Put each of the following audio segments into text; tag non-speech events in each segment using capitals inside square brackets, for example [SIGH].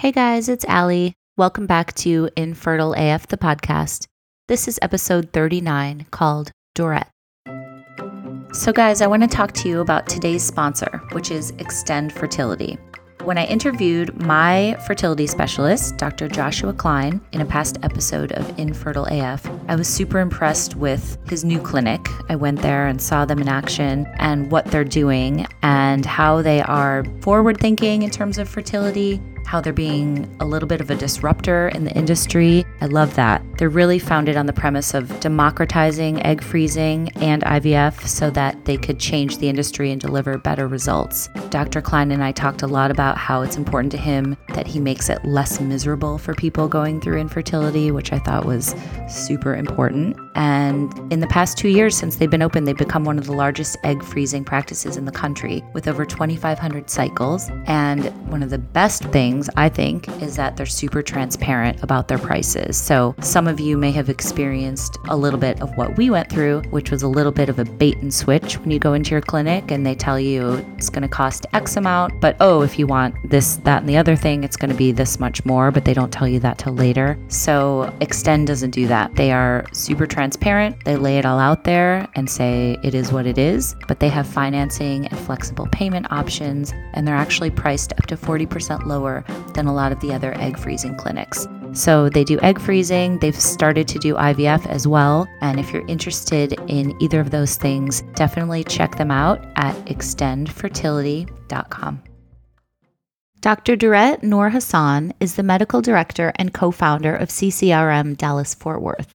Hey guys, it's Ali. Welcome back to Infertile AF, the podcast. This is episode 39 called Dorette. So, guys, I want to talk to you about today's sponsor, which is Extend Fertility. When I interviewed my fertility specialist, Dr. Joshua Klein, in a past episode of Infertile AF, I was super impressed with his new clinic. I went there and saw them in action and what they're doing and how they are forward thinking in terms of fertility, how they're being a little bit of a disruptor in the industry. I love that. They're really founded on the premise of democratizing egg freezing and IVF so that they could change the industry and deliver better results. Dr. Klein and I talked a lot about how it's important to him that he makes it less miserable for people going through infertility, which I thought was super important. And in the past two years since they've been open, they've become one of the largest egg freezing practices in the country with over 2,500 cycles. And one of the best things things, I think, is that they're super transparent about their prices. So some of you may have experienced a little bit of what we went through, which was a little bit of a bait and switch when you go into your clinic and they tell you it's going to cost X amount, but oh, if you want this, that, and the other thing, it's going to be this much more, but they don't tell you that till later. So Extend doesn't do that. They are super transparent. They lay it all out there and say it is what it is, but they have financing and flexible payment options, and they're actually priced up to 40% lower than a lot of the other egg freezing clinics. So they do egg freezing, they've started to do IVF as well. And if you're interested in either of those things, definitely check them out at extendfertility.com. Dr. Dorette Noorhasan is the medical director and co founder of CCRM Dallas Fort Worth.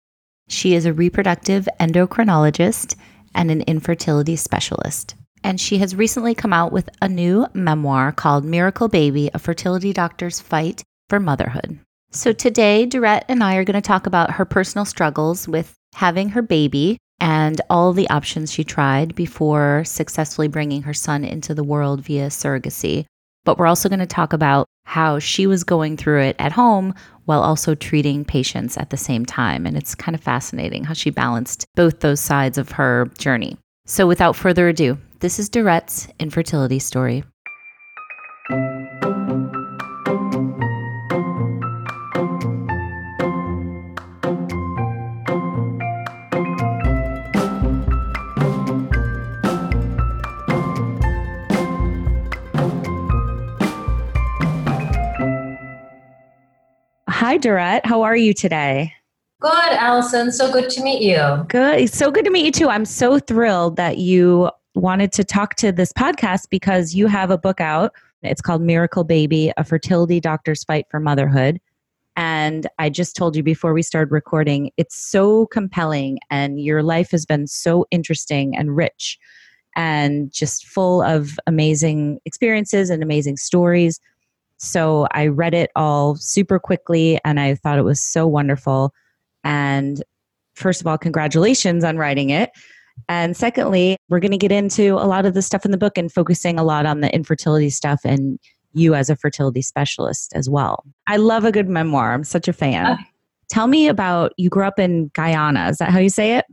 She is a reproductive endocrinologist and an infertility specialist and she has recently come out with a new memoir called Miracle Baby A Fertility Doctor's Fight for Motherhood. So today, Dorette and I are going to talk about her personal struggles with having her baby and all the options she tried before successfully bringing her son into the world via surrogacy. But we're also going to talk about how she was going through it at home while also treating patients at the same time. And it's kind of fascinating how she balanced both those sides of her journey. So without further ado, this is Dorette's infertility story. Hi, Dorette. How are you today? Good, Allison. So good to meet you. Good. So good to meet you too. I'm so thrilled that you wanted to talk to this podcast because you have a book out. It's called Miracle Baby A Fertility Doctor's Fight for Motherhood. And I just told you before we started recording, it's so compelling, and your life has been so interesting and rich and just full of amazing experiences and amazing stories. So I read it all super quickly, and I thought it was so wonderful. And first of all, congratulations on writing it. And secondly, we're going to get into a lot of the stuff in the book and focusing a lot on the infertility stuff and you as a fertility specialist as well. I love a good memoir. I'm such a fan. Okay. Tell me about you grew up in Guyana. Is that how you say it?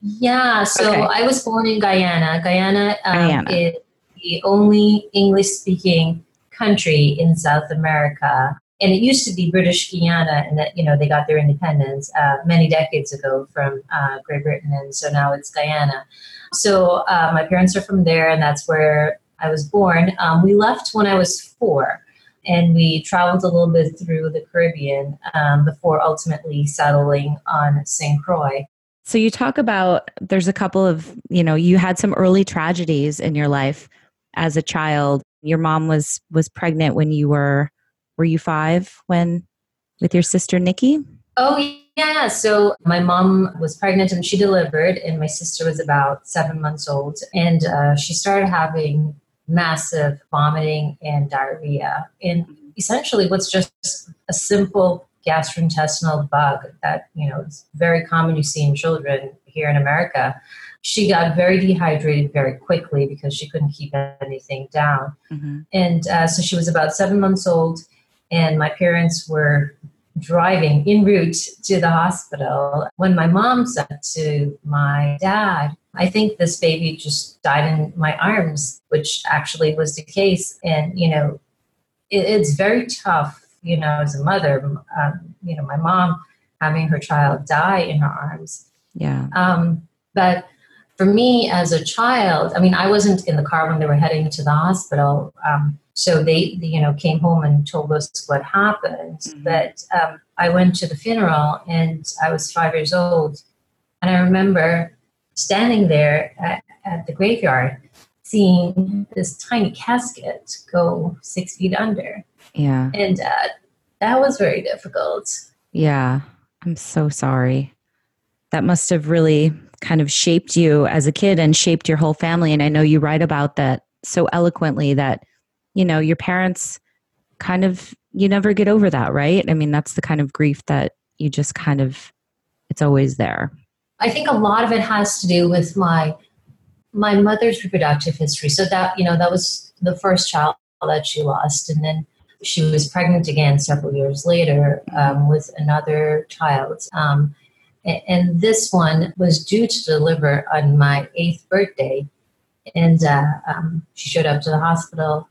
Yeah. So okay. I was born in Guyana. Guyana, um, Guyana. is the only English speaking country in South America and it used to be British Guiana, and that you know they got their independence uh, many decades ago from uh, Great Britain, and so now it's Guyana. So uh, my parents are from there, and that's where I was born. Um, we left when I was four, and we traveled a little bit through the Caribbean um, before ultimately settling on St. Croix. So you talk about there's a couple of you know you had some early tragedies in your life as a child. Your mom was was pregnant when you were were you five when with your sister Nikki? Oh, yeah. So my mom was pregnant and she delivered, and my sister was about seven months old. And uh, she started having massive vomiting and diarrhea. And essentially, what's just a simple gastrointestinal bug that, you know, it's very common you see in children here in America. She got very dehydrated very quickly because she couldn't keep anything down. Mm-hmm. And uh, so she was about seven months old and my parents were driving en route to the hospital when my mom said to my dad, I think this baby just died in my arms, which actually was the case. And, you know, it, it's very tough you know, as a mother, um, you know, my mom having her child die in her arms. Yeah. Um, but for me as a child, I mean, I wasn't in the car when they were heading to the hospital. Um, so they, you know, came home and told us what happened. Mm-hmm. But um, I went to the funeral and I was five years old. And I remember standing there at, at the graveyard seeing this tiny casket go six feet under. Yeah. And uh, that was very difficult. Yeah. I'm so sorry. That must have really kind of shaped you as a kid and shaped your whole family. And I know you write about that so eloquently that, you know, your parents kind of, you never get over that, right? I mean, that's the kind of grief that you just kind of, it's always there. I think a lot of it has to do with my my mother's reproductive history. So that you know that was the first child that she lost, and then she was pregnant again several years later um, with another child. Um, and this one was due to deliver on my eighth birthday, and uh, um, she showed up to the hospital,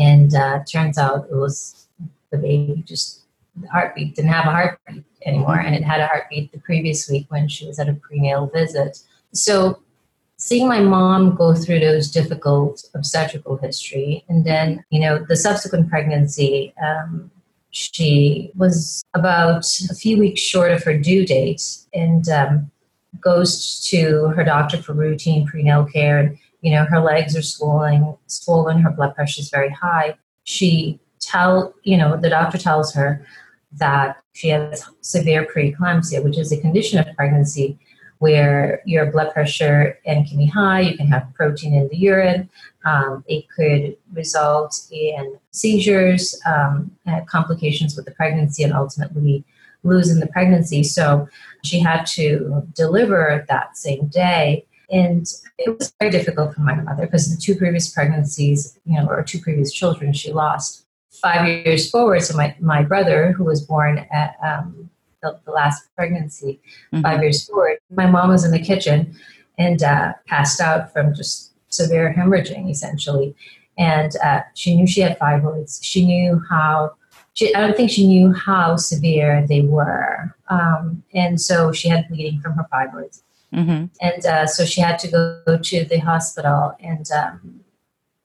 and uh, turns out it was the baby just the heartbeat didn't have a heartbeat anymore, and it had a heartbeat the previous week when she was at a prenatal visit. So seeing my mom go through those difficult obstetrical history and then you know the subsequent pregnancy um, she was about a few weeks short of her due date and um, goes to her doctor for routine prenatal care and you know her legs are swollen swollen her blood pressure is very high she tell you know the doctor tells her that she has severe preeclampsia which is a condition of pregnancy where your blood pressure can be high, you can have protein in the urine. Um, it could result in seizures, um, complications with the pregnancy, and ultimately losing the pregnancy. So she had to deliver that same day. And it was very difficult for my mother because the two previous pregnancies, you know, or two previous children she lost. Five years forward, so my, my brother, who was born at um, the, the last pregnancy, mm-hmm. five years forward. My mom was in the kitchen and uh, passed out from just severe hemorrhaging, essentially. And uh, she knew she had fibroids. She knew how. She, I don't think she knew how severe they were, um, and so she had bleeding from her fibroids. Mm-hmm. And uh, so she had to go to the hospital, and um,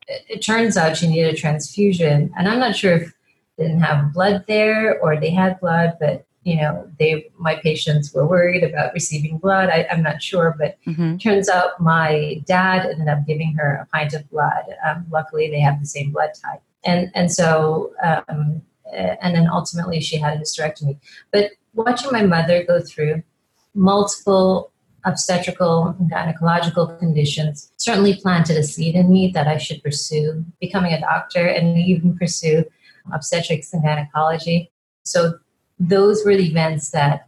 it, it, turns out she needed a transfusion. And I'm not sure if they didn't have blood there or they had blood, but you know, they my patients were worried about receiving blood. I, am not sure, but mm-hmm. turns out my dad ended up giving her a pint of blood. Um, luckily, they have the same blood type, and and so um, and then ultimately she had a hysterectomy. But watching my mother go through multiple obstetrical and gynecological conditions certainly planted a seed in me that I should pursue becoming a doctor and even pursue obstetrics and gynecology. So those were the events that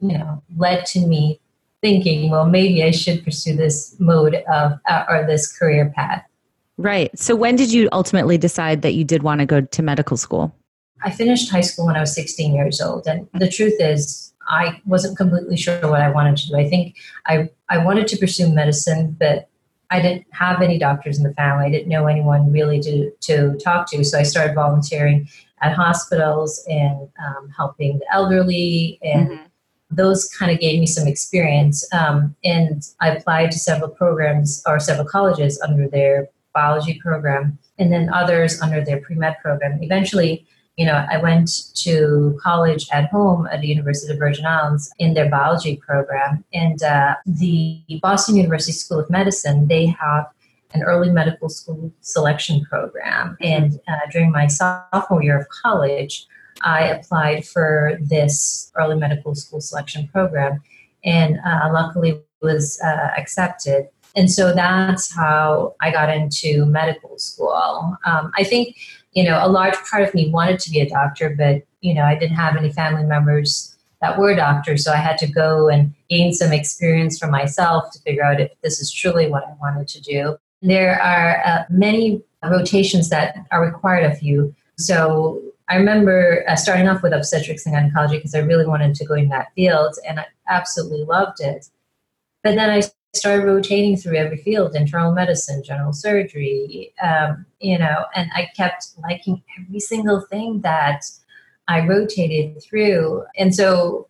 you know led to me thinking well maybe i should pursue this mode of uh, or this career path. Right. So when did you ultimately decide that you did want to go to medical school? I finished high school when i was 16 years old and the truth is i wasn't completely sure what i wanted to do i think i i wanted to pursue medicine but I didn't have any doctors in the family. I didn't know anyone really to, to talk to. So I started volunteering at hospitals and um, helping the elderly and mm-hmm. those kind of gave me some experience um, and i applied to several programs or several colleges under their biology program and then others under their pre-med program eventually you know i went to college at home at the university of virgin islands in their biology program and uh, the boston university school of medicine they have an early medical school selection program. And uh, during my sophomore year of college, I applied for this early medical school selection program and uh, luckily was uh, accepted. And so that's how I got into medical school. Um, I think, you know, a large part of me wanted to be a doctor, but, you know, I didn't have any family members that were doctors. So I had to go and gain some experience for myself to figure out if this is truly what I wanted to do. There are uh, many rotations that are required of you. So I remember uh, starting off with obstetrics and gynecology because I really wanted to go in that field and I absolutely loved it. But then I started rotating through every field internal medicine, general surgery, um, you know, and I kept liking every single thing that I rotated through. And so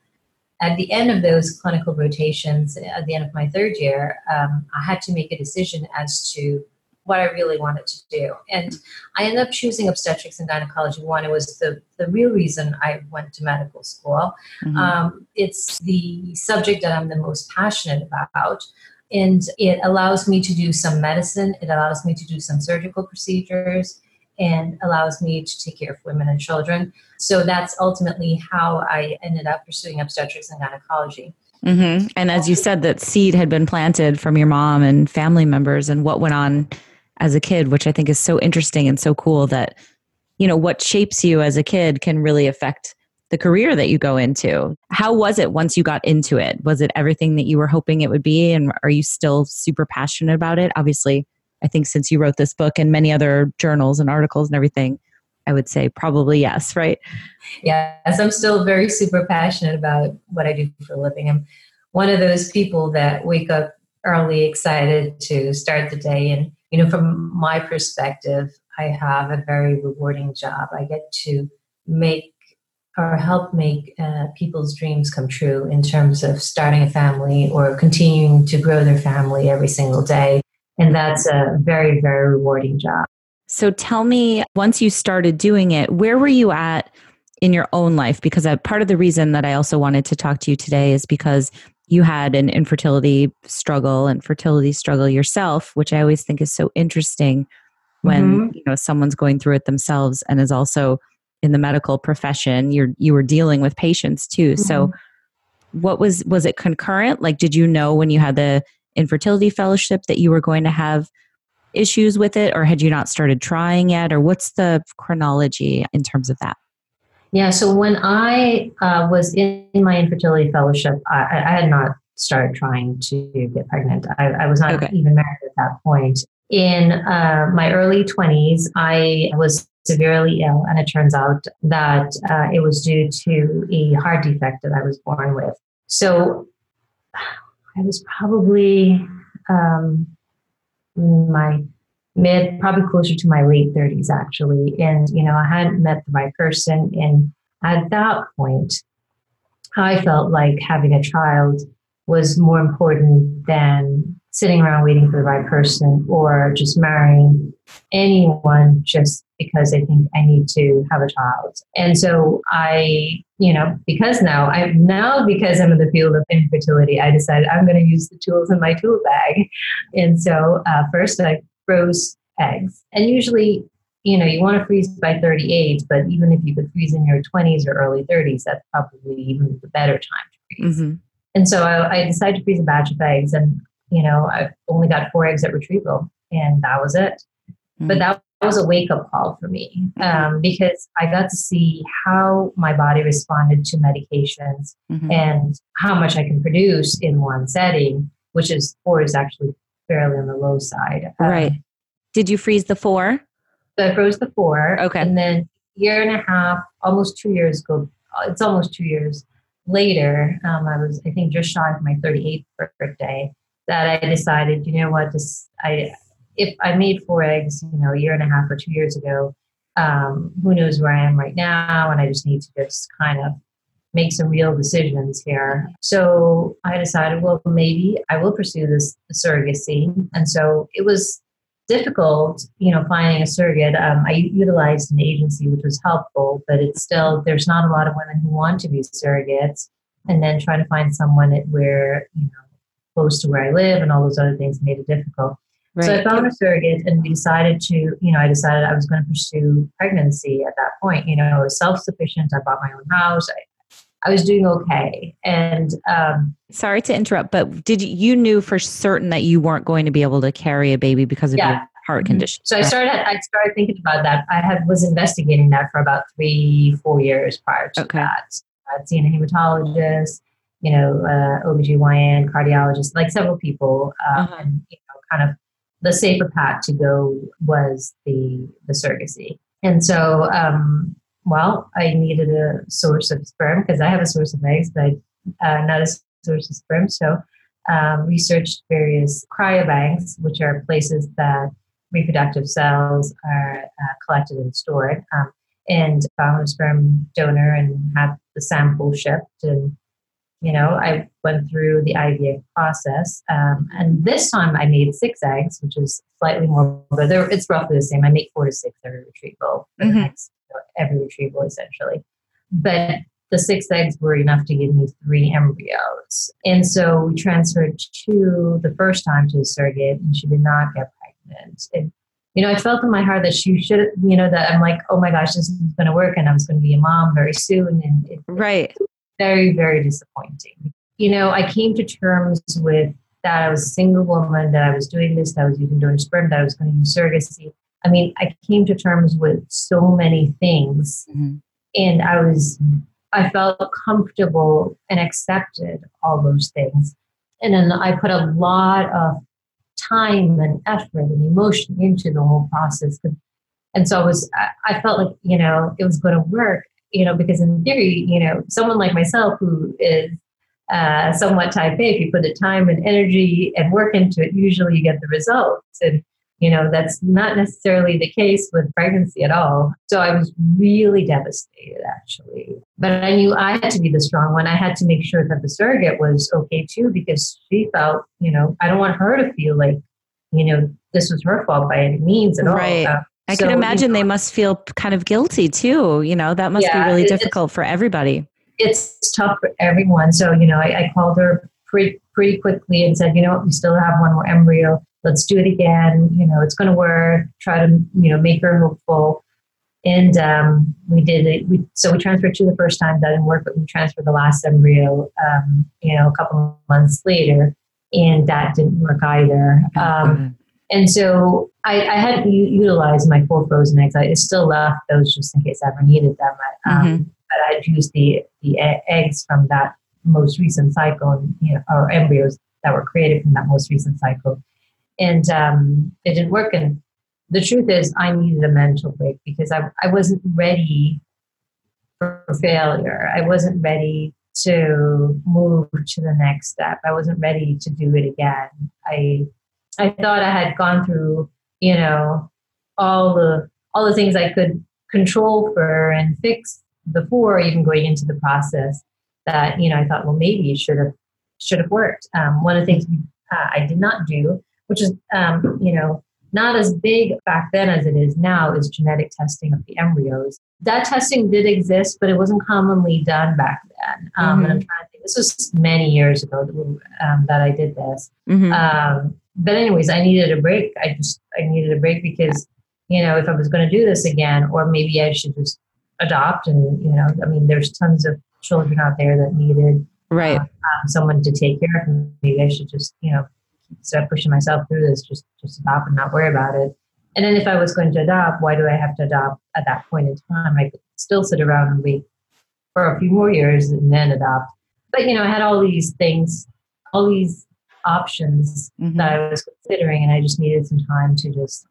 at the end of those clinical rotations, at the end of my third year, um, I had to make a decision as to what I really wanted to do. And I ended up choosing obstetrics and gynecology. One, it was the, the real reason I went to medical school. Mm-hmm. Um, it's the subject that I'm the most passionate about. And it allows me to do some medicine, it allows me to do some surgical procedures, and allows me to take care of women and children. So that's ultimately how I ended up pursuing obstetrics and gynecology. Mm-hmm. And as you said, that seed had been planted from your mom and family members, and what went on as a kid, which I think is so interesting and so cool that, you know, what shapes you as a kid can really affect the career that you go into. How was it once you got into it? Was it everything that you were hoping it would be? And are you still super passionate about it? Obviously, I think since you wrote this book and many other journals and articles and everything, I would say probably yes, right? Yes, I'm still very super passionate about what I do for a living. I'm one of those people that wake up early, excited to start the day. And, you know, from my perspective, I have a very rewarding job. I get to make or help make uh, people's dreams come true in terms of starting a family or continuing to grow their family every single day. And that's a very, very rewarding job. So tell me, once you started doing it, where were you at in your own life? Because a, part of the reason that I also wanted to talk to you today is because you had an infertility struggle and fertility struggle yourself, which I always think is so interesting when mm-hmm. you know someone's going through it themselves and is also in the medical profession. You're you were dealing with patients too. Mm-hmm. So what was was it concurrent? Like did you know when you had the infertility fellowship that you were going to have issues with it or had you not started trying yet or what's the chronology in terms of that yeah so when i uh, was in my infertility fellowship I, I, had not started trying to get pregnant i, I was not okay. even married at that point in uh, my early 20s i was severely ill and it turns out that uh, it was due to a heart defect that i was born with so i was probably um, my mid, probably closer to my late 30s, actually. And, you know, I hadn't met the right person. And at that point, I felt like having a child was more important than sitting around waiting for the right person or just marrying anyone just because I think I need to have a child. And so I, you know, because now I'm now because I'm in the field of infertility, I decided I'm going to use the tools in my tool bag. And so uh, first I froze eggs, and usually. You know, you want to freeze by 38, but even if you could freeze in your 20s or early 30s, that's probably even the better time to freeze. Mm-hmm. And so I, I decided to freeze a batch of eggs, and you know, I only got four eggs at retrieval, and that was it. Mm-hmm. But that was a wake up call for me mm-hmm. um, because I got to see how my body responded to medications mm-hmm. and how much I can produce in one setting, which is four is actually fairly on the low side. Um, right. Did you freeze the four? So I froze the four. Okay. And then year and a half, almost two years ago, it's almost two years later, um, I was, I think, just shy of my 38th birthday, that I decided, you know what, this, I, if I made four eggs, you know, a year and a half or two years ago, um, who knows where I am right now? And I just need to just kind of make some real decisions here. So I decided, well, maybe I will pursue this surrogacy. And so it was difficult, you know, finding a surrogate. Um, I utilized an agency, which was helpful, but it's still, there's not a lot of women who want to be surrogates. And then trying to find someone where, you know, close to where I live and all those other things made it difficult. Right. So I found a surrogate and we decided to, you know, I decided I was going to pursue pregnancy at that point. You know, I was self sufficient. I bought my own house. I, I was doing okay. And um, sorry to interrupt, but did you, knew for certain that you weren't going to be able to carry a baby because of yeah. your heart condition? So I started, I started thinking about that. I had was investigating that for about three, four years prior to okay. that. I'd seen a hematologist, you know, uh, OBGYN, cardiologist, like several people, um, uh-huh. and you know, kind of the safer path to go was the the surrogacy. And so, um, well, I needed a source of sperm because I have a source of eggs, but uh, not a source of sperm. So, um, researched various cryobanks, which are places that reproductive cells are uh, collected and stored. Um, and found a sperm donor and had the sample shipped. And, you know, I went through the IVF process. Um, and this time I made six eggs, which is slightly more, but it's roughly the same. I make four to six every retrieval, mm-hmm. every retrieval essentially. But the six eggs were enough to give me three embryos. And so we transferred two the first time to a surrogate, and she did not get pregnant. And, you know, I felt in my heart that she should, you know, that I'm like, oh my gosh, this is going to work, and I'm going to be a mom very soon. And it, right. Very, very disappointing. You know, I came to terms with that I was a single woman, that I was doing this, that I was even doing sperm, that I was going to use surrogacy. I mean, I came to terms with so many things. Mm-hmm. And I was I felt comfortable and accepted all those things. And then I put a lot of time and effort and emotion into the whole process. And so I was, I felt like, you know, it was going to work, you know, because in theory, you know, someone like myself who is uh, somewhat type A, if you put the time and energy and work into it, usually you get the results. And you know, that's not necessarily the case with pregnancy at all. So I was really devastated, actually. But I knew I had to be the strong one. I had to make sure that the surrogate was okay too, because she felt, you know, I don't want her to feel like, you know, this was her fault by any means at right. all. Uh, I so, can imagine you know, they must feel kind of guilty too. You know, that must yeah, be really difficult for everybody. It's tough for everyone. So, you know, I, I called her pretty, pretty quickly and said, you know, we still have one more embryo let's do it again. You know, it's going to work. Try to, you know, make her hopeful. And um, we did it. We, so we transferred two the first time. That didn't work, but we transferred the last embryo, um, you know, a couple months later. And that didn't work either. Um, and so I, I hadn't utilized my four frozen eggs. I still left those just in case I ever needed them. Um, mm-hmm. But I'd used the, the eggs from that most recent cycle, and, you know, or embryos that were created from that most recent cycle and um, it didn't work. And the truth is, I needed a mental break because I, I wasn't ready for failure. I wasn't ready to move to the next step. I wasn't ready to do it again. I I thought I had gone through, you know, all the all the things I could control for and fix before even going into the process. That you know, I thought, well, maybe it should have should have worked. Um, one of the things uh, I did not do which is, um, you know, not as big back then as it is now, is genetic testing of the embryos. That testing did exist, but it wasn't commonly done back then. Um, mm-hmm. And I'm trying to think, this was many years ago um, that I did this. Mm-hmm. But anyways, I needed a break. I just I needed a break because you know if I was going to do this again, or maybe I should just adopt. And you know, I mean, there's tons of children out there that needed right uh, um, someone to take care of. Maybe I should just you know instead of pushing myself through this, just just adopt and not worry about it. And then if I was going to adopt, why do I have to adopt at that point in time? I could still sit around and wait for a few more years and then adopt. But you know, I had all these things, all these options mm-hmm. that I was considering, and I just needed some time to just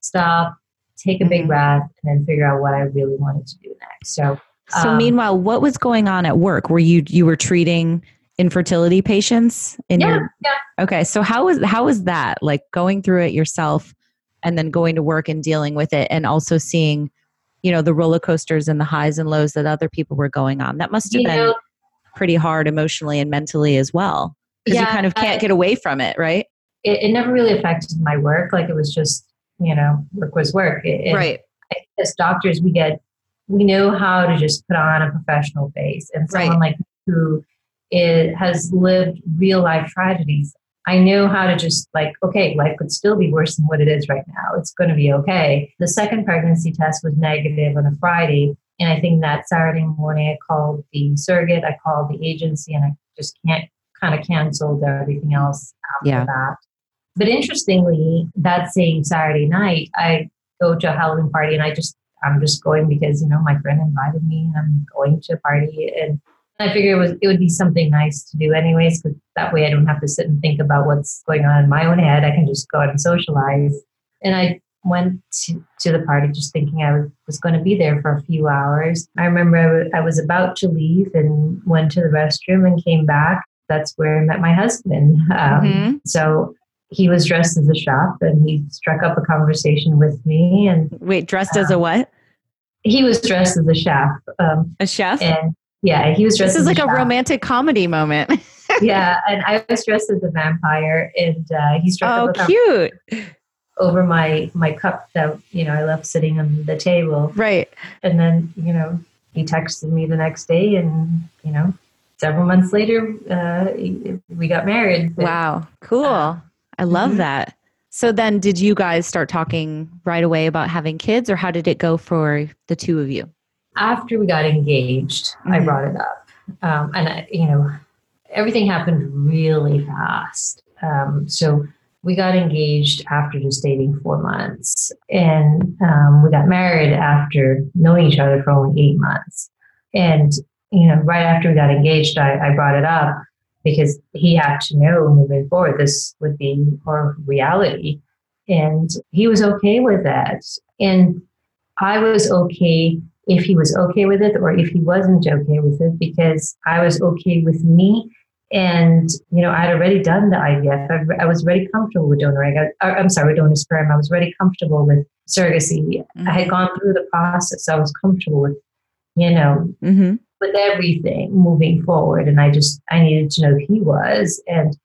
stop, take a big mm-hmm. breath, and then figure out what I really wanted to do next. So so um, meanwhile, what was going on at work? Were you you were treating infertility patients in yeah, your yeah. okay so how was how was that like going through it yourself and then going to work and dealing with it and also seeing you know the roller coasters and the highs and lows that other people were going on that must have you been know, pretty hard emotionally and mentally as well because yeah, you kind of can't get away from it right it, it, never really affected my work like it was just you know work was work it, right as doctors we get we know how to just put on a professional face and someone right. like who has lived real life tragedies. I know how to just like, okay, life could still be worse than what it is right now. It's going to be okay. The second pregnancy test was negative on a Friday. And I think that Saturday morning, I called the surrogate, I called the agency, and I just can't kind of canceled everything else after yeah. that. But interestingly, that same Saturday night, I go to a Halloween party and I just, I'm just going because, you know, my friend invited me and I'm going to a party. And I figured it was it would be something nice to do anyways, because that way I don't have to sit and think about what's going on in my own head. I can just go out and socialize. And I went to, to the party just thinking I was, was going to be there for a few hours. I remember I, w- I was about to leave and went to the restroom and came back. That's where I met my husband. Um, mm-hmm. So he was dressed as a shop and he struck up a conversation with me. And wait, dressed as a what? he was dressed as a chef. Um, a chef? And yeah, he was dressed This is like a, chef. romantic comedy moment. [LAUGHS] yeah, and I was dressed as a vampire, and uh, he's dressed oh, up cute. over my my cup that you know I left sitting on the table. Right. And then you know he texted me the next day, and you know several months later uh, we got married. Wow, cool. Uh, I love mm-hmm. that. So then, did you guys start talking right away about having kids, or how did it go for the two of you? After we got engaged, mm-hmm. I brought it up, um, and I, you know everything happened really fast. Um, so we got engaged after just dating four months, and um, we got married after knowing each other for only eight months. And you know, right after we got engaged, I, I brought it up because he had to know moving forward this would be our reality, and he was okay with that, and I was okay if he was okay with it or if he wasn't okay with it because I was okay with me and, you know, I had already done the IVF. I, I was very comfortable with donor egg. I, am sorry, with donor sperm. I was very comfortable with surrogacy. Mm-hmm. I had mm-hmm. gone through the process. I was comfortable with, you know, mm-hmm. With everything moving forward. And I just, I needed to know he was. And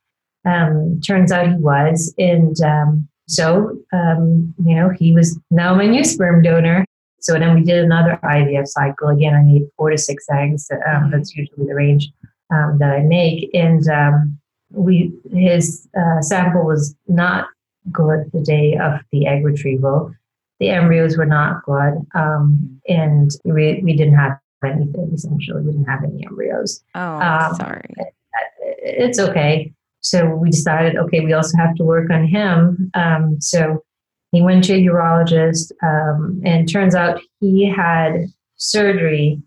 um, turns out he was. And um, so, um, you know, he was now my new sperm donor. So then we did another IVF cycle. Again, I need four to six eggs. Um, mm-hmm. That's usually the range um, that I make. And um, we his uh, sample was not good the day of the egg retrieval. The embryos were not good, um, and we we didn't have anything. Essentially, we didn't have any embryos. Oh, um, sorry. It's okay. So we decided, okay, we also have to work on him. Um, so he went to a urologist, um, and turns out he had surgery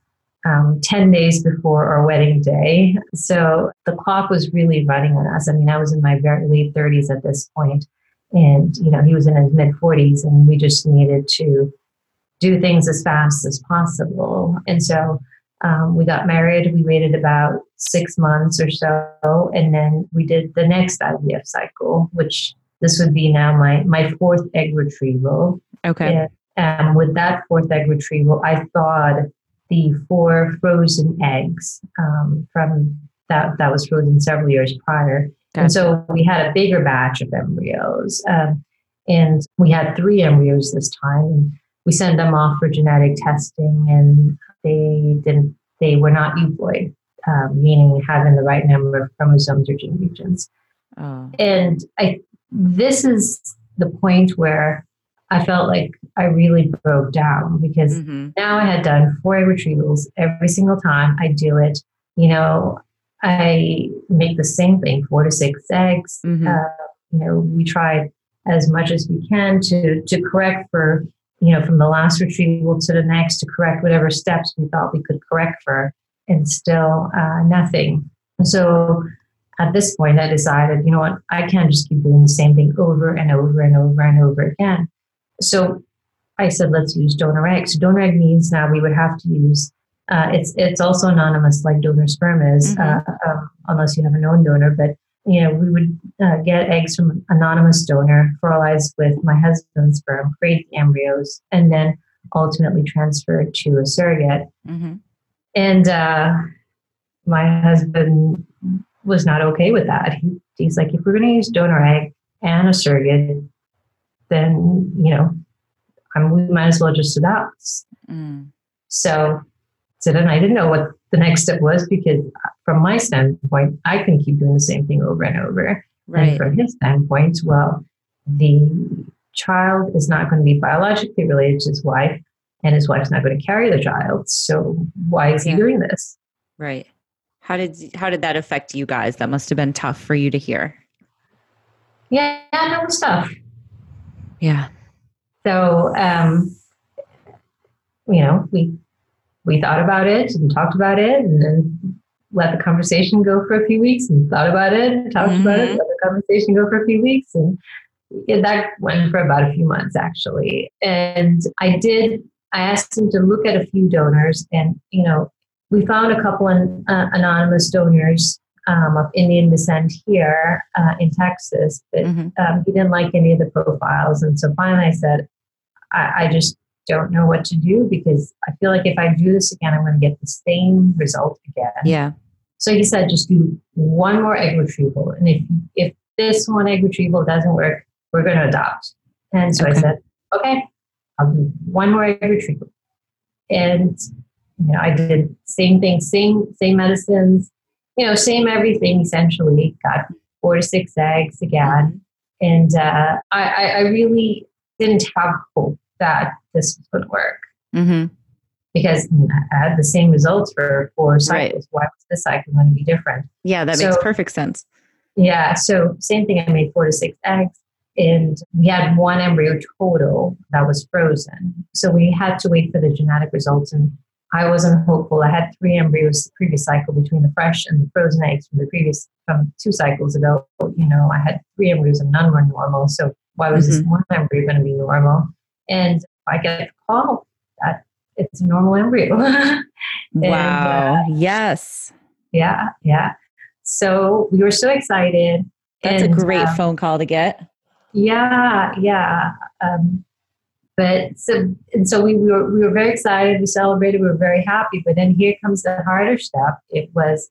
um, 10 days before our wedding day. So the clock was really running on us. I mean, I was in my very late 30s at this point, and you know, he was in his mid 40s, and we just needed to do things as fast as possible. And so um, we got married. We waited about six months or so, and then we did the next IVF cycle, which this would be now my my fourth egg retrieval. Okay. And um, with that fourth egg retrieval, I thawed the four frozen eggs um, from that that was frozen several years prior. Gotcha. And so we had a bigger batch of embryos. Um, and we had three embryos this time. We sent them off for genetic testing, and they didn't. They were not euploid, um, meaning having the right number of chromosomes or gene regions. Oh. And I, this is the point where I felt like I really broke down because mm-hmm. now I had done four retrievals every single time I do it. You know, I make the same thing, four to six eggs. Mm-hmm. Uh, you know, we tried as much as we can to to correct for you know from the last retrieval to the next to correct whatever steps we thought we could correct for, and still uh, nothing. so at this point, I decided, you know what, I can't just keep doing the same thing over and over and over and over again. So I said, let's use donor egg. So donor egg means now we would have to use. Uh, it's it's also anonymous like donor sperm is, mm-hmm. uh, um, unless you have a known donor. But you know, we would uh, get eggs from an anonymous donor, fertilized with my husband's sperm, create embryos, and then ultimately transfer it to a surrogate. Mm-hmm. And uh, my husband was not okay with that. He, he's like, if we're going to use donor egg and a surrogate, then you know, I'm, we might as well just adopt. Mm. So, so then I didn't know what the next step was because, from my standpoint, I couldn't keep doing the same thing over and over. Right. And from his standpoint, well, the child is not going to be biologically related to his wife, and his wife's not going to carry the child. So why is he doing this? Right. How did how did that affect you guys? That must have been tough for you to hear. Yeah, that was tough. Yeah. So, um, you know, we we thought about it and talked about it, and then let the conversation go for a few weeks, and thought about it, and talked mm-hmm. about it, mm-hmm. let the conversation go for a few weeks, and that went for about a few months actually. And I did. I asked him to look at a few donors, and you know, we found a couple of uh, anonymous donors um, of Indian descent here uh, in Texas, but mm-hmm. um, he didn't like any of the profiles. And so finally I said, I, I, just, don't know what to do because I feel like if I do this again, I'm going to get the same result again. Yeah. So he said, just do one more egg retrieval. And if, if this one egg retrieval doesn't work, we're going to adopt. And so Okay. I said, okay, I'll do one more egg retrieval. And, you know, I did same thing, same, same medicines, you know, same everything essentially, got four to six eggs again. And uh, I, I, I really didn't have hope that this to work hmm because I, had the same results for four Right. cycles. Why was this cycle going to be different? Yeah, that makes perfect sense. Yeah. So same thing. I made four to six eggs, and we had one embryo total that was frozen. So we had to wait for the genetic results, and I wasn't hopeful. I had three embryos the previous cycle between the fresh and the frozen eggs from the previous from two cycles ago. You know, I had three embryos and none were normal. So why was this one embryo going to be normal? And I get a call that it's a normal embryo. [LAUGHS] And, Wow. yes. yeah, yeah. So we were so excited. That's and, a great uh, phone call to get. Yeah, yeah. Um, but so and so we, we were we were very excited. We celebrated. We were very happy. But then here comes the harder step. It was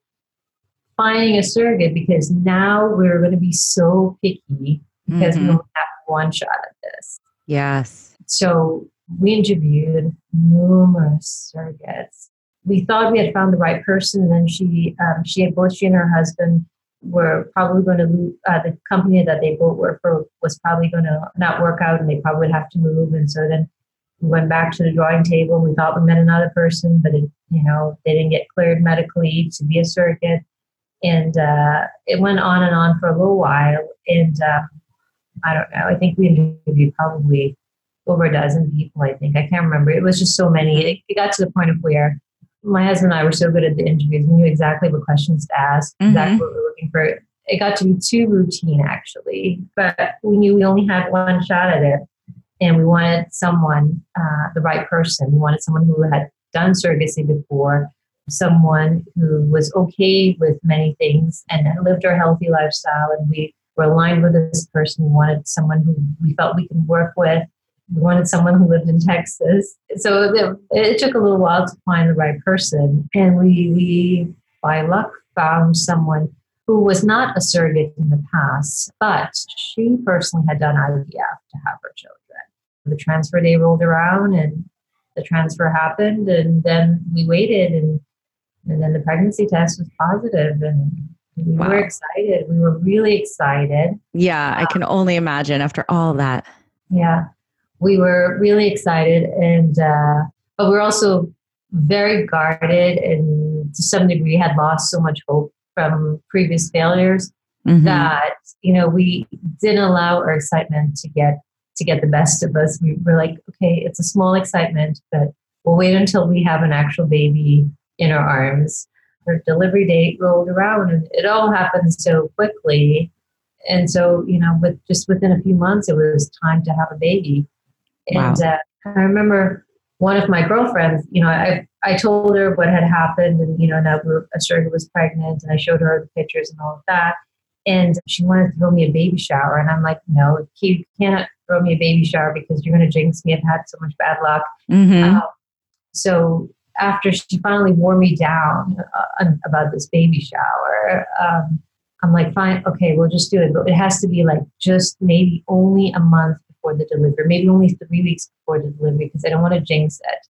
finding a surrogate because now we're going to be so picky because we Mhm. only have one shot at this. Yes. So we interviewed numerous surrogates. We thought we had found the right person. And then she, um, she both she and her husband were probably going to lose. Uh, the company that they both worked for was probably going to not work out, and they probably would have to move. And so then we went back to the drawing table. We thought we met another person, but it, you know they didn't get cleared medically to be a surrogate, and uh, it went on and on for a little while. And um, I don't know. I think we interviewed probably over a dozen people, I think. I can't remember. It was just so many. It, it got to the point of where my husband and I were so good at the interviews. We knew exactly what questions to ask, exactly what we were looking for. It got to be too routine, actually. But we knew we only had one shot at it. And we wanted someone, uh, the right person. We wanted someone who had done surrogacy before, someone who was okay with many things and lived a healthy lifestyle. And we were aligned with this person. We wanted someone who we felt we could work with. We wanted someone who lived in Texas. So it took a little while to find the right person. And we, we, by luck, found someone who was not a surrogate in the past, but she personally had done IVF to have her children. The transfer day rolled around and the transfer happened, and then we waited, and, and then the pregnancy test was positive, and we Wow. were excited. We were really excited. Yeah, I can um, only imagine after all that. Yeah, we were really excited, and uh, but we're also very guarded, and to some degree had lost so much hope from previous failures Mhm. that you know we didn't allow our excitement to get to get the best of us. We were like, okay, it's a small excitement, but we'll wait until we have an actual baby in our arms. Her delivery date rolled around, and it all happened so quickly. And so, you know, with just within a few months, it was time to have a baby. And uh, I remember one of my girlfriends, you know, I I told her what had happened, and you know, that we were, a surrogate was pregnant, and I showed her the pictures and all of that. And she wanted to throw me a baby shower, and I'm like, no, you cannot throw me a baby shower because you're going to jinx me. I've had so much bad luck. Mhm. Um, so after she finally wore me down uh, about this baby shower, um, I'm like, fine, okay, we'll just do it. But it has to be like just maybe only a month before the delivery, maybe only three weeks before the delivery, because I don't want to jinx it.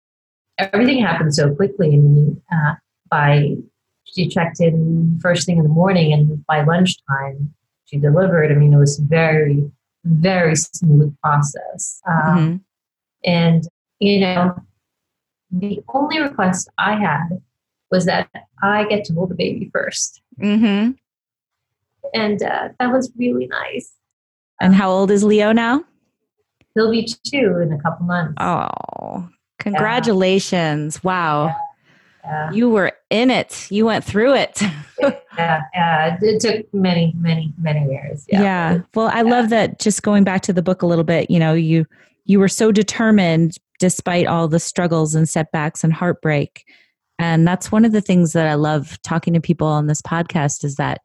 Everything happened so quickly. I mean, uh, by she checked in first thing in the morning, and by lunchtime she delivered. I mean, it was very, very smooth process. Um, Mhm. and, you know, the only request I had was that I get to hold the baby first. Mhm. And uh, that was really nice. And how old is Leo now? He'll be two in a couple months. Oh, congratulations. Wow. Yeah, You were in it. You went through it. [LAUGHS] yeah, yeah. It took many, many, many years. Yeah. Yeah. Well, I love that just going back to the book a little bit, you know, you you were so determined despite all the struggles and setbacks and heartbreak. And that's one of the things that I love talking to people on this podcast is that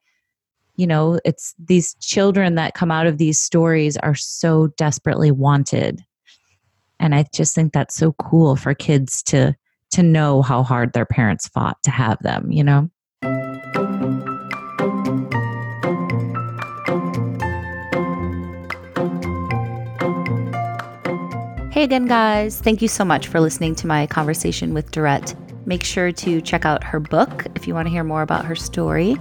you know, it's these children that come out of these stories are so desperately wanted. And I just think that's so cool for kids to to know how hard their parents fought to have them, you know? Hey again, guys. Thank you so much for listening to my conversation with Dorette. Make sure to check out her book if you want to hear more about her story.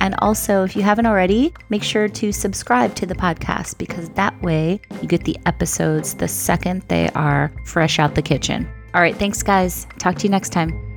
And also, if you haven't already, make sure to subscribe to the podcast because that way you get the episodes the second they are fresh out the kitchen. All right, thanks, guys. Talk to you next time.